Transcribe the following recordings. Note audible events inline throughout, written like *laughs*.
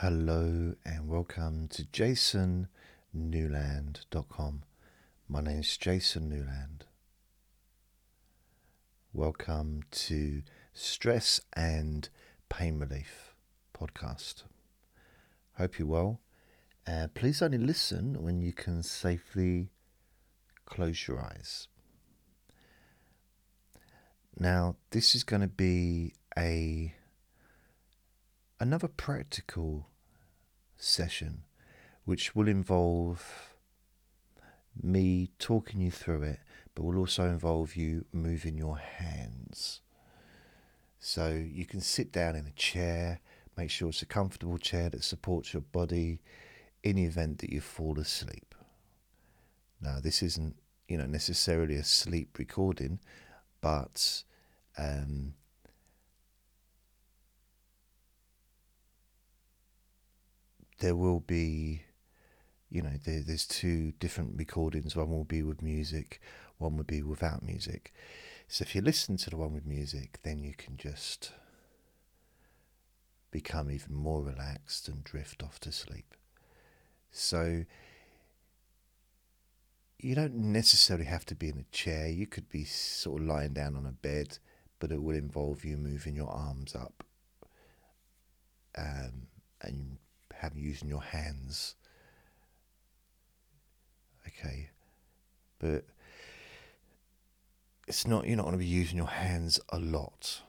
Hello and welcome to jasonnewland.com. My name is Jason Newland. Welcome to Stress and Pain Relief podcast. Hope you're well. Uh, please only listen when you can safely close your eyes. Now, this is going to be a another practical session which will involve me talking you through it, but will also involve you moving your hands. So you can sit down in a chair, make sure it's a comfortable chair that supports your body in the event that you fall asleep. Now, this isn't, you know, necessarily a sleep recording, but um, there will be, you know, there, there's two different recordings. One will be with music, one will be without music. So if you listen to the one with music, then you can just become even more relaxed and drift off to sleep. So you don't necessarily have to be in a chair. You could be sort of lying down on a bed, but it will involve you moving your arms up um, and have using your hands. Okay, but it's not. You're not going to be using your hands a lot.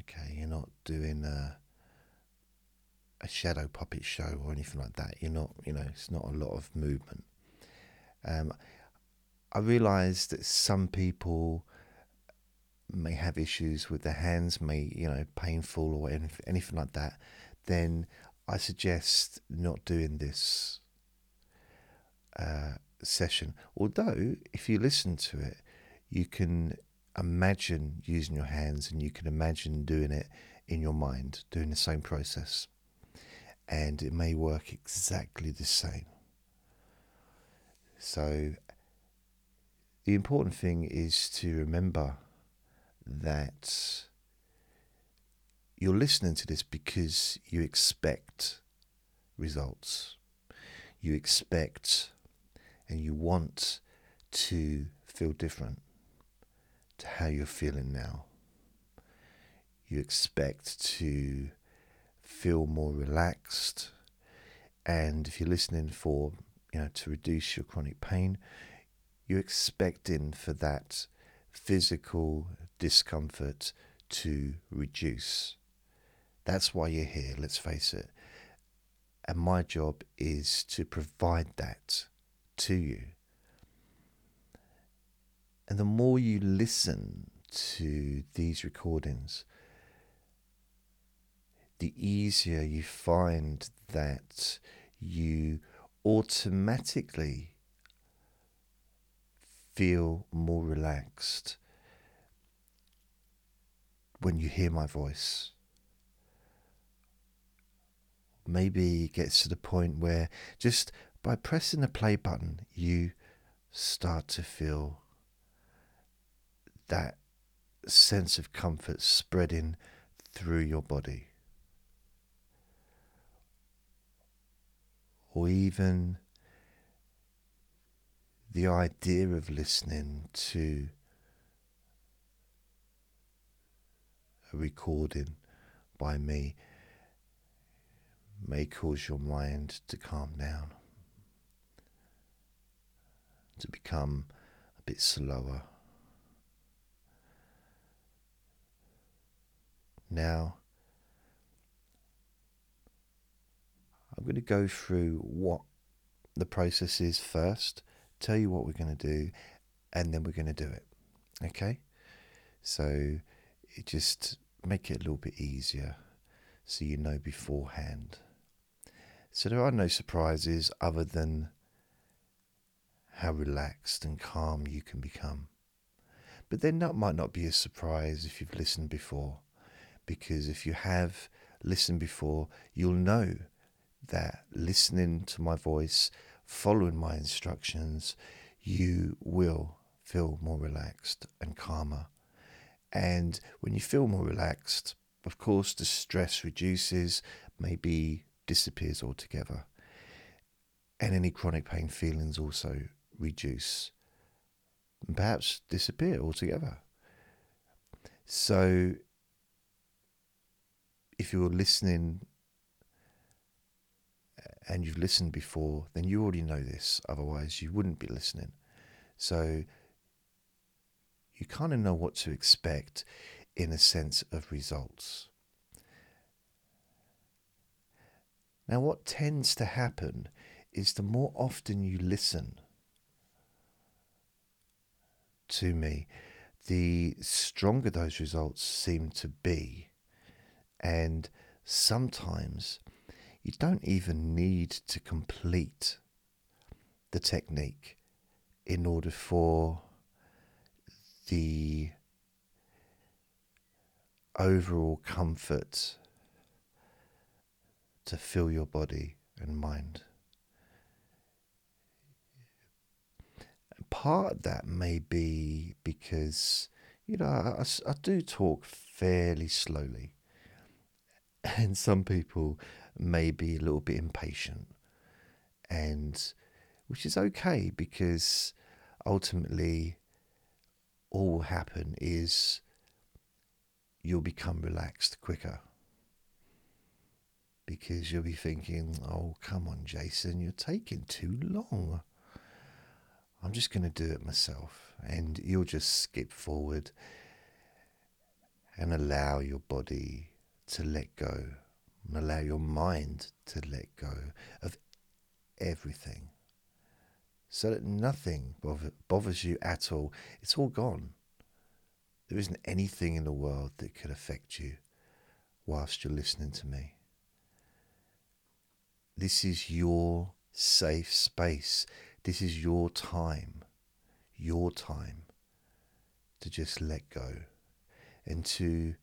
Okay, you're not doing a, a shadow puppet show or anything like that. You're not. You know, it's not a lot of movement. Um, I realise that some people may have issues with their hands, may you know painful or anything, anything like that, then I suggest not doing this uh, session. Although, if you listen to it, you can imagine using your hands and you can imagine doing it in your mind, doing the same process, and it may work exactly the same. So, the important thing is to remember that you're listening to this because you expect results. You expect and you want to feel different to how you're feeling now. You expect to feel more relaxed. And if you're listening for, you know, to reduce your chronic pain, you're expecting for that physical discomfort to reduce. That's why you're here, let's face it. And my job is to provide that to you. And the more you listen to these recordings, the easier you find that you automatically feel more relaxed when you hear my voice. Maybe it gets to the point where just by pressing the play button, you start to feel that sense of comfort spreading through your body. Or even the idea of listening to recording by me may cause your mind to calm down, to become a bit slower. Now, I'm going to go through what the process is first tell you what we're going to do, and then we're going to do it. Okay? So it just make it a little bit easier so you know beforehand. So there are no surprises other than how relaxed and calm you can become. But then that might not be a surprise if you've listened before, because if you have listened before, you'll know that listening to my voice following my instructions, you will feel more relaxed and calmer. And when you feel more relaxed, of course, the stress reduces, maybe disappears altogether. And any chronic pain feelings also reduce and perhaps disappear altogether. So, if you're listening uh, and you've listened before, then you already know this. Otherwise, you wouldn't be listening. So, you kind of know what to expect in a sense of results. Now, what tends to happen is the more often you listen to me, the stronger those results seem to be. And sometimes you don't even need to complete the technique in order for the overall comfort to fill your body and mind. Part of that may be because, you know, I, I do talk fairly slowly, *laughs* and some people may be a little bit impatient, and which is okay because ultimately all will happen is you'll become relaxed quicker because you'll be thinking, oh, come on, Jason, you're taking too long. I'm just going to do it myself. And you'll just skip forward and allow your body to let go, and allow your mind to let go of everything so that nothing bothers you at all. It's all gone. There isn't anything in the world that could affect you whilst you're listening to me. This is your safe space. This is your time. Your time to just let go and to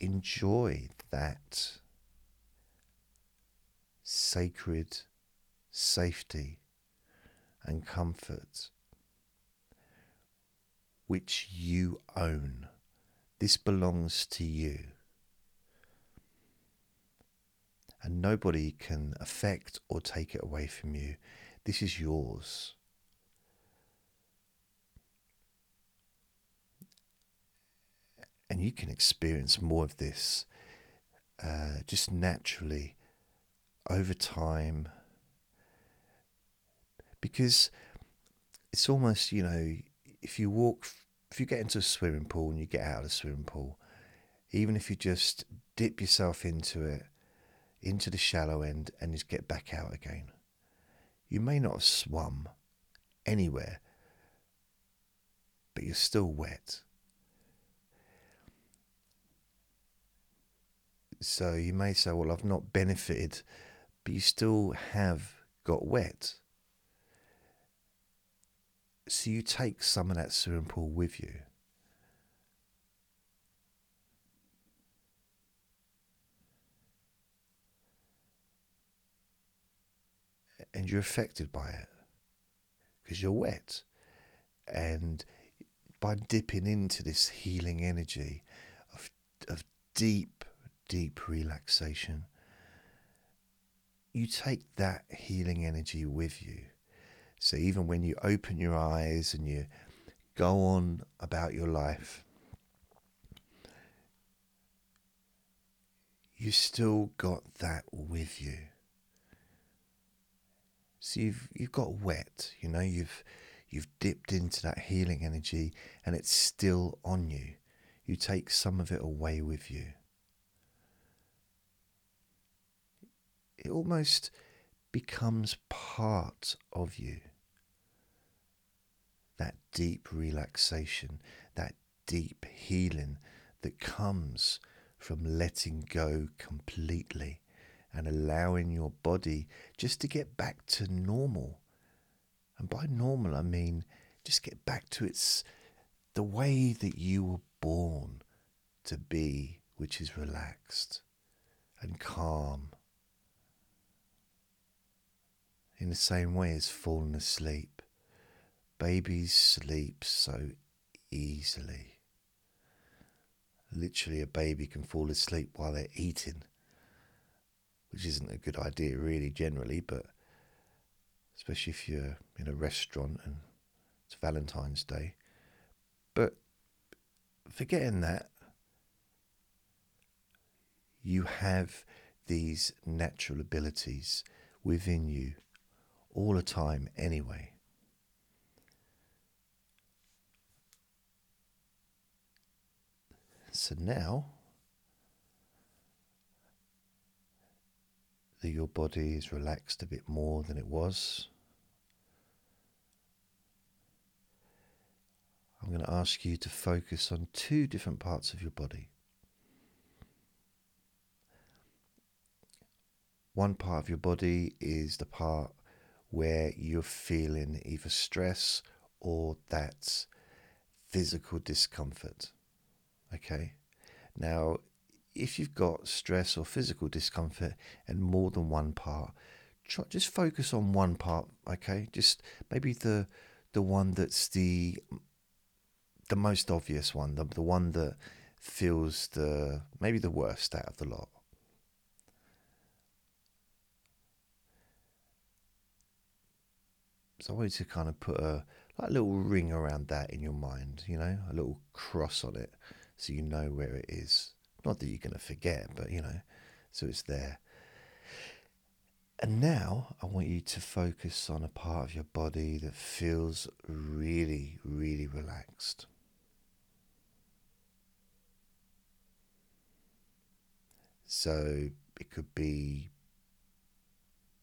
enjoy that sacred safety and comfort which you own. This belongs to you. And nobody can affect or take it away from you. This is yours. And you can experience more of this uh, just naturally over time because it's almost, you know, if you walk, if you get into a swimming pool and you get out of the swimming pool, even if you just dip yourself into it, into the shallow end, and just get back out again, you may not have swum anywhere, but you're still wet. So you may say, well, I've not benefited, but you still have got wet. So you take some of that swimming pool with you. And you're affected by it because you're wet. And by dipping into this healing energy of, of deep, deep relaxation, you take that healing energy with you so even when you open your eyes and you go on about your life, you still got that with you. So you've you've got wet, you know, you've you've dipped into that healing energy and it's still on you. You take some of it away with you. It almost becomes part of you. That deep relaxation, that deep healing that comes from letting go completely and allowing your body just to get back to normal. And by normal, I mean just get back to its the way that you were born to be, which is relaxed and calm in the same way as falling asleep. Babies sleep so easily. literally a baby can fall asleep while they're eating, which isn't a good idea, really, generally, but especially if you're in a restaurant and it's Valentine's Day. But forgetting that, you have these natural abilities within you all the time, anyway. So now that your body is relaxed a bit more than it was, I'm going to ask you to focus on two different parts of your body. One part of your body is the part where you're feeling either stress or that physical discomfort. Okay? Now, if you've got stress or physical discomfort and more than one part, try, just focus on one part, okay? Just maybe the the one that's the the most obvious one, the, the one that feels the maybe the worst out of the lot. So I want you to kind of put a like a little ring around that in your mind, you know, a little cross on it, so you know where it is. Not that you're going to forget, but you know, so it's there. And now I want you to focus on a part of your body that feels really, really relaxed. So it could be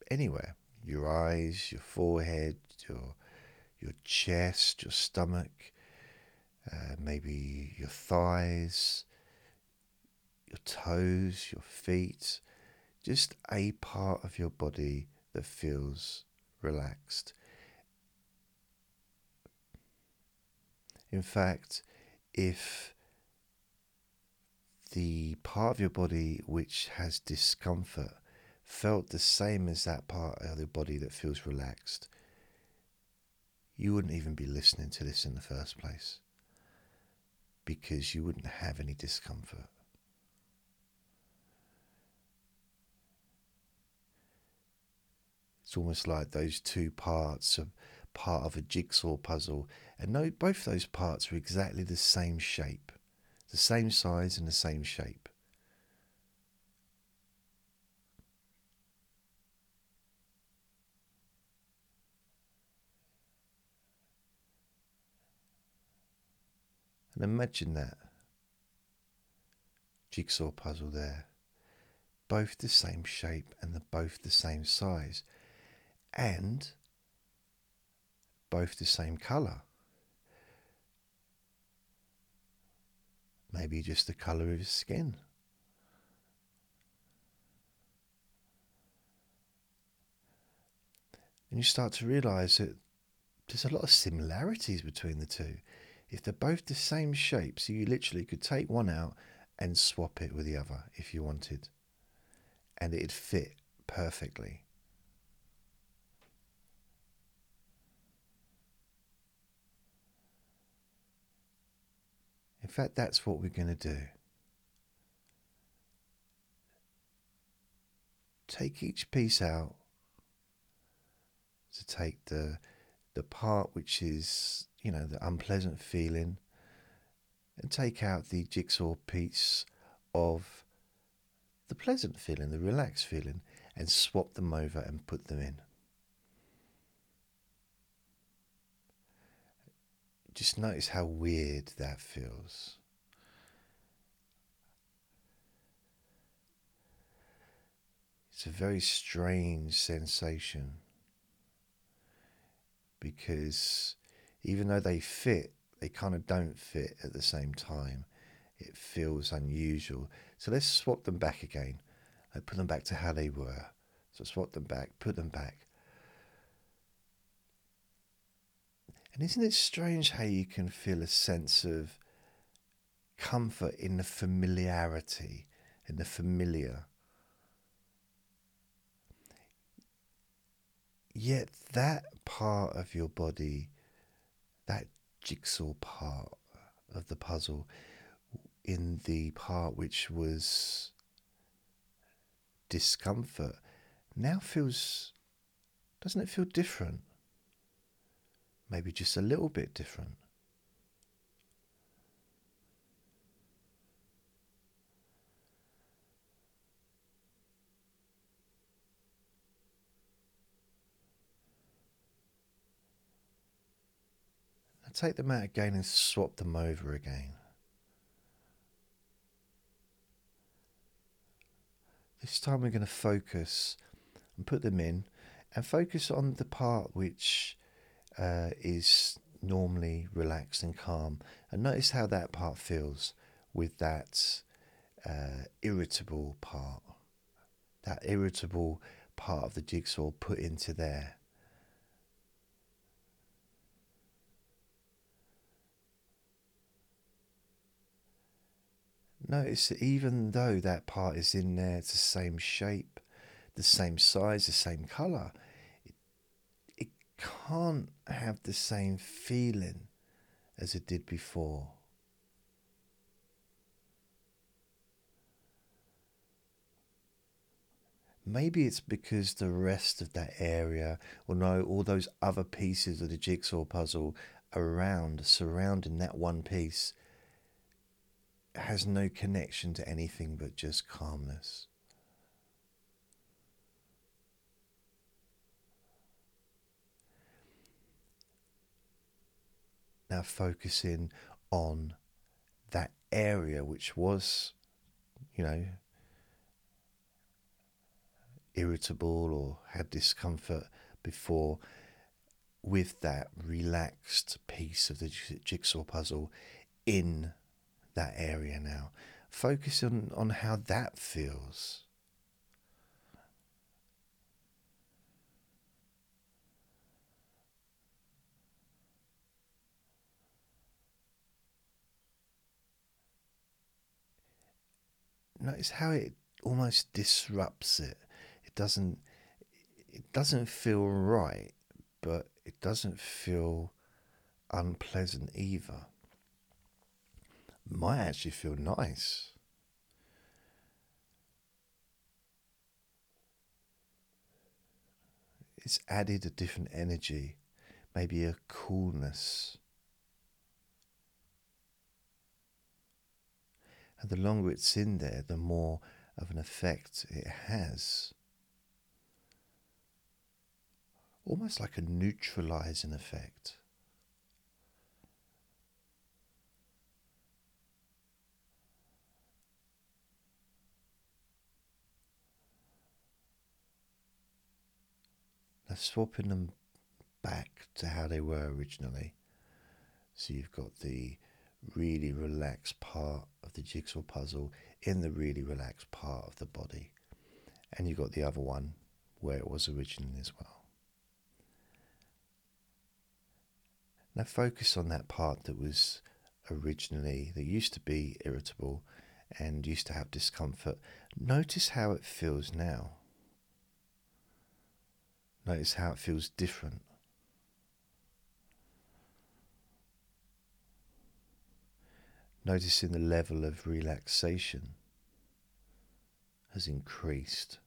anywhere your eyes, your forehead, your, your chest, your stomach, uh, maybe your thighs, your toes, your feet, just a part of your body that feels relaxed. In fact, if the part of your body which has discomfort felt the same as that part of the body that feels relaxed, you wouldn't even be listening to this in the first place because you wouldn't have any discomfort. It's almost like those two parts are part of a jigsaw puzzle, and no, both those parts are exactly the same shape the same size and the same shape. And imagine that jigsaw puzzle there. Both the same shape and the both the same size. And both the same colour. maybe just the color of his skin. And you start to realize that there's a lot of similarities between the two. If they're both the same shape, so you literally could take one out and swap it with the other if you wanted, and it'd fit perfectly. In fact, that's what we're going to do. Take each piece out to take the the part which is, you know, the unpleasant feeling and take out the jigsaw piece of the pleasant feeling, the relaxed feeling, and swap them over and put them in. Just notice how weird that feels. It's a very strange sensation because even though they fit, they kind of don't fit at the same time. It feels unusual. So let's swap them back again. I put them back to how they were. So swap them back, put them back. And isn't it strange how you can feel a sense of comfort in the familiarity, in the familiar? Yet that part of your body, that jigsaw part of the puzzle, in the part which was discomfort now feels doesn't it feel different? Maybe just a little bit different take them out again and swap them over again. This time we're going to focus and put them in and focus on the part which uh, is normally relaxed and calm. And notice how that part feels with that uh, irritable part, that irritable part of the jigsaw put into there. Notice that even though that part is in there, it's the same shape, the same size, the same colour, it, it can't have the same feeling as it did before. Maybe it's because the rest of that area, or no, all those other pieces of the jigsaw puzzle around, surrounding that one piece, has no connection to anything but just calmness. Now, focusing on that area which was, you know, irritable or had discomfort before, with that relaxed piece of the jigsaw puzzle in that area now. Focus on, on how that feels. Notice how it almost disrupts it. It doesn't it doesn't feel right, but it doesn't feel unpleasant either might actually feel nice. It's added a different energy, maybe a coolness. And the longer it's in there, the more of an effect it has. Almost like a neutralizing effect. Swapping them back to how they were originally. So you've got the really relaxed part of the jigsaw puzzle in the really relaxed part of the body. And you've got the other one where it was originally as well. Now focus on that part that was originally, that used to be irritable and used to have discomfort. Notice how it feels now. Notice how it feels different. Noticing the level of relaxation has increased.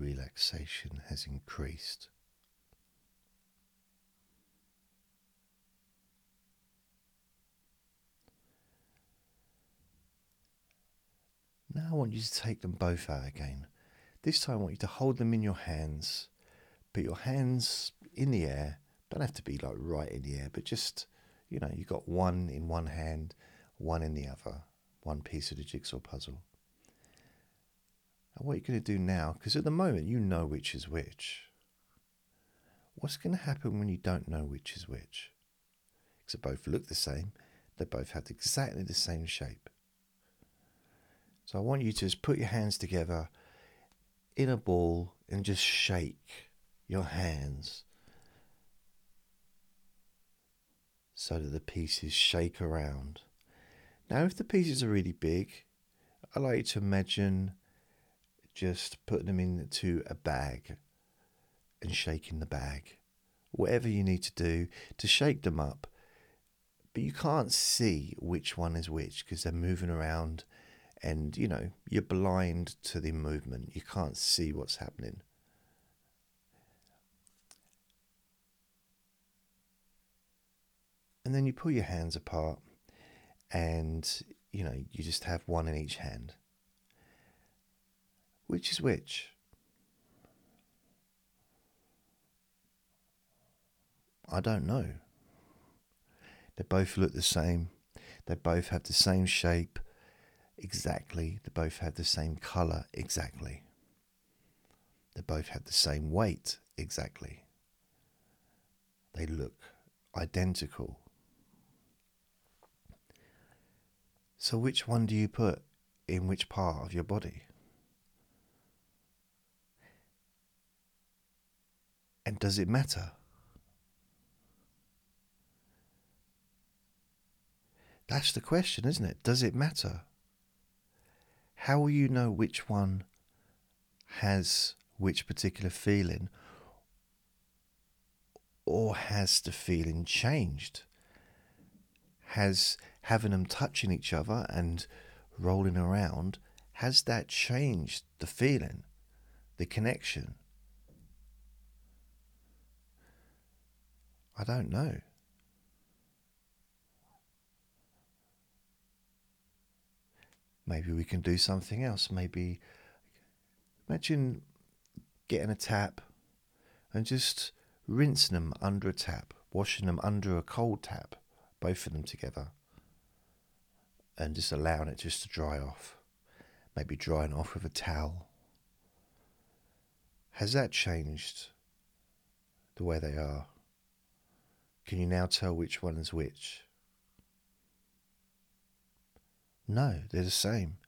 Relaxation has increased. Now I want you to take them both out again. This time I want you to hold them in your hands, put your hands in the air. Don't have to be like right in the air, but just, you know, you've got one in one hand, one in the other, one piece of the jigsaw puzzle. And what you're going to do now, because at the moment you know which is which. What's going to happen when you don't know which is which? Because they both look the same, they both have exactly the same shape. So I want you to just put your hands together in a ball and just shake your hands. so that the pieces shake around. Now, if the pieces are really big, I like you to imagine just putting them into a bag and shaking the bag. Whatever you need to do to shake them up. But you can't see which one is which because they're moving around and you know, you're blind to the movement. You can't see what's happening. And then you pull your hands apart and you know, you just have one in each hand. Which is which? I don't know. They both look the same. They both have the same shape exactly. They both have the same colour exactly. They both have the same weight exactly. They look identical. So, which one do you put in which part of your body? And does it matter? That's the question, isn't it? Does it matter? How will you know which one has which particular feeling or has the feeling changed? Has having them touching each other and rolling around, has that changed the feeling, the connection? I don't know. Maybe we can do something else. Maybe imagine getting a tap and just rinsing them under a tap, washing them under a cold tap, both of them together, and just allowing it just to dry off. Maybe drying off with a towel. Has that changed the way they are? Can you now tell which one is which? No, they're the same.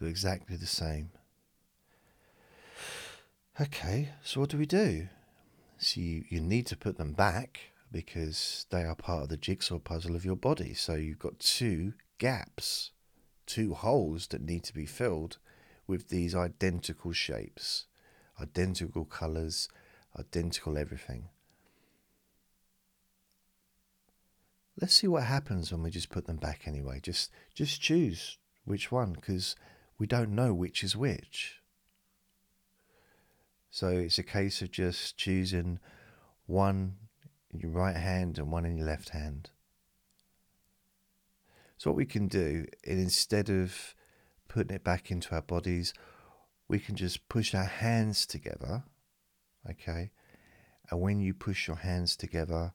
They're exactly the same. Okay, so what do we do? So you, you need to put them back because they are part of the jigsaw puzzle of your body. So you've got two gaps, two holes that need to be filled with these identical shapes, identical colours, identical everything. Let's see what happens when we just put them back anyway. Just just choose which one because we don't know which is which. So it's a case of just choosing one in your right hand and one in your left hand. So what we can do, instead of putting it back into our bodies, we can just push our hands together, okay? And when you push your hands together,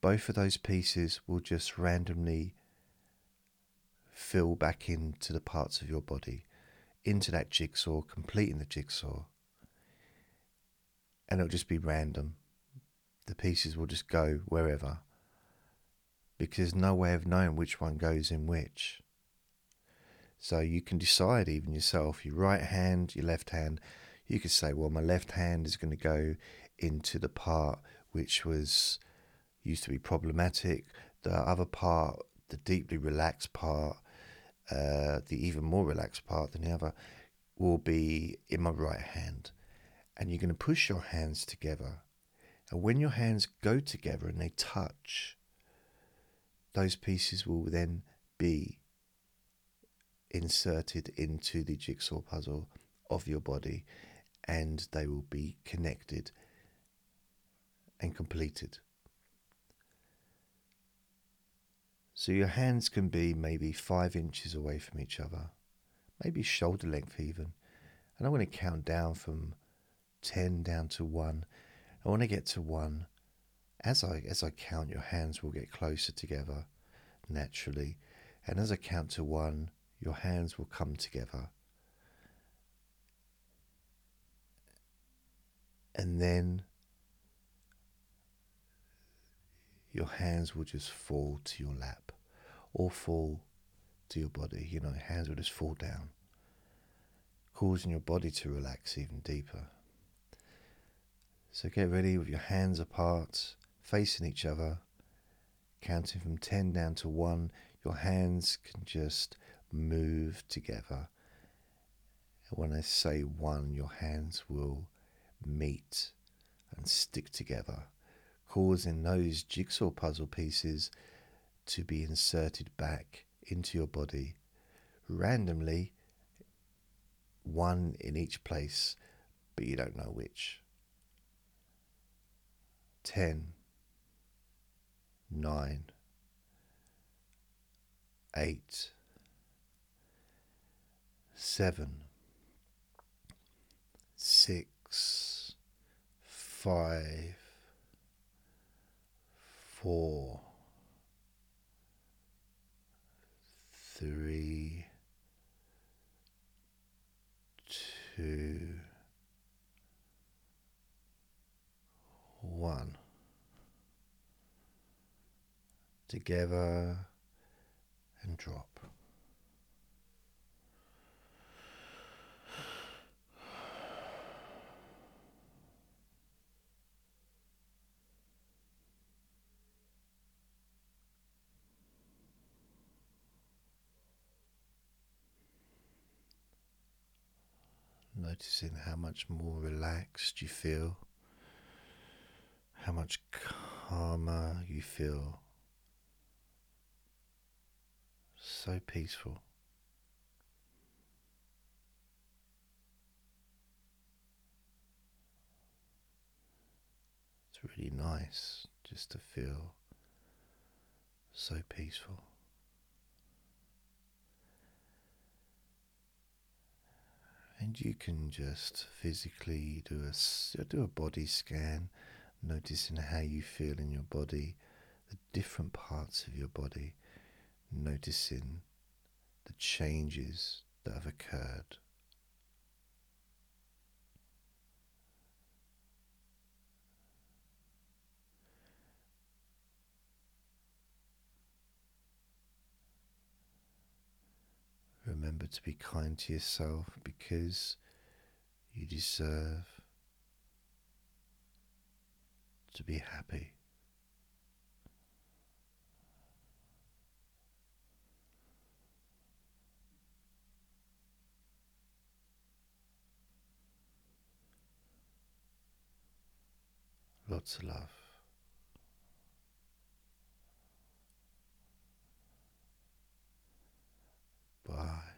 both of those pieces will just randomly fill back into the parts of your body, into that jigsaw, completing the jigsaw. And it'll just be random. The pieces will just go wherever. Because there's no way of knowing which one goes in which. So you can decide even yourself, your right hand, your left hand. You could say, well, my left hand is going to go into the part which was used to be problematic. The other part, the deeply relaxed part, uh, the even more relaxed part than the other, will be in my right hand. And you're going to push your hands together. And when your hands go together and they touch, those pieces will then be inserted into the jigsaw puzzle of your body and they will be connected and completed. So your hands can be maybe five inches away from each other, maybe shoulder length even. And I want to count down from 10 down to 1. I want to get to 1. As I, as I count, your hands will get closer together naturally. And as I count to 1, your hands will come together. And then your hands will just fall to your lap or fall to your body. You know, your hands will just fall down, causing your body to relax even deeper. So get ready with your hands apart, facing each other, Counting from 10 down to 1, your hands can just move together. When I say 1, your hands will meet and stick together, causing those jigsaw puzzle pieces to be inserted back into your body randomly, one in each place, but you don't know which. 10, 9, 8, 7, 6, 5, 4, three, two, one. Together and drop. Noticing how much more relaxed you feel, how much calmer you feel. So peaceful. It's really nice just to feel so peaceful. And you can just physically do a, do a body scan, noticing how you feel in your body, the different parts of your body, noticing the changes that have occurred. Remember to be kind to yourself because you deserve to be happy. Lots of love. Bye.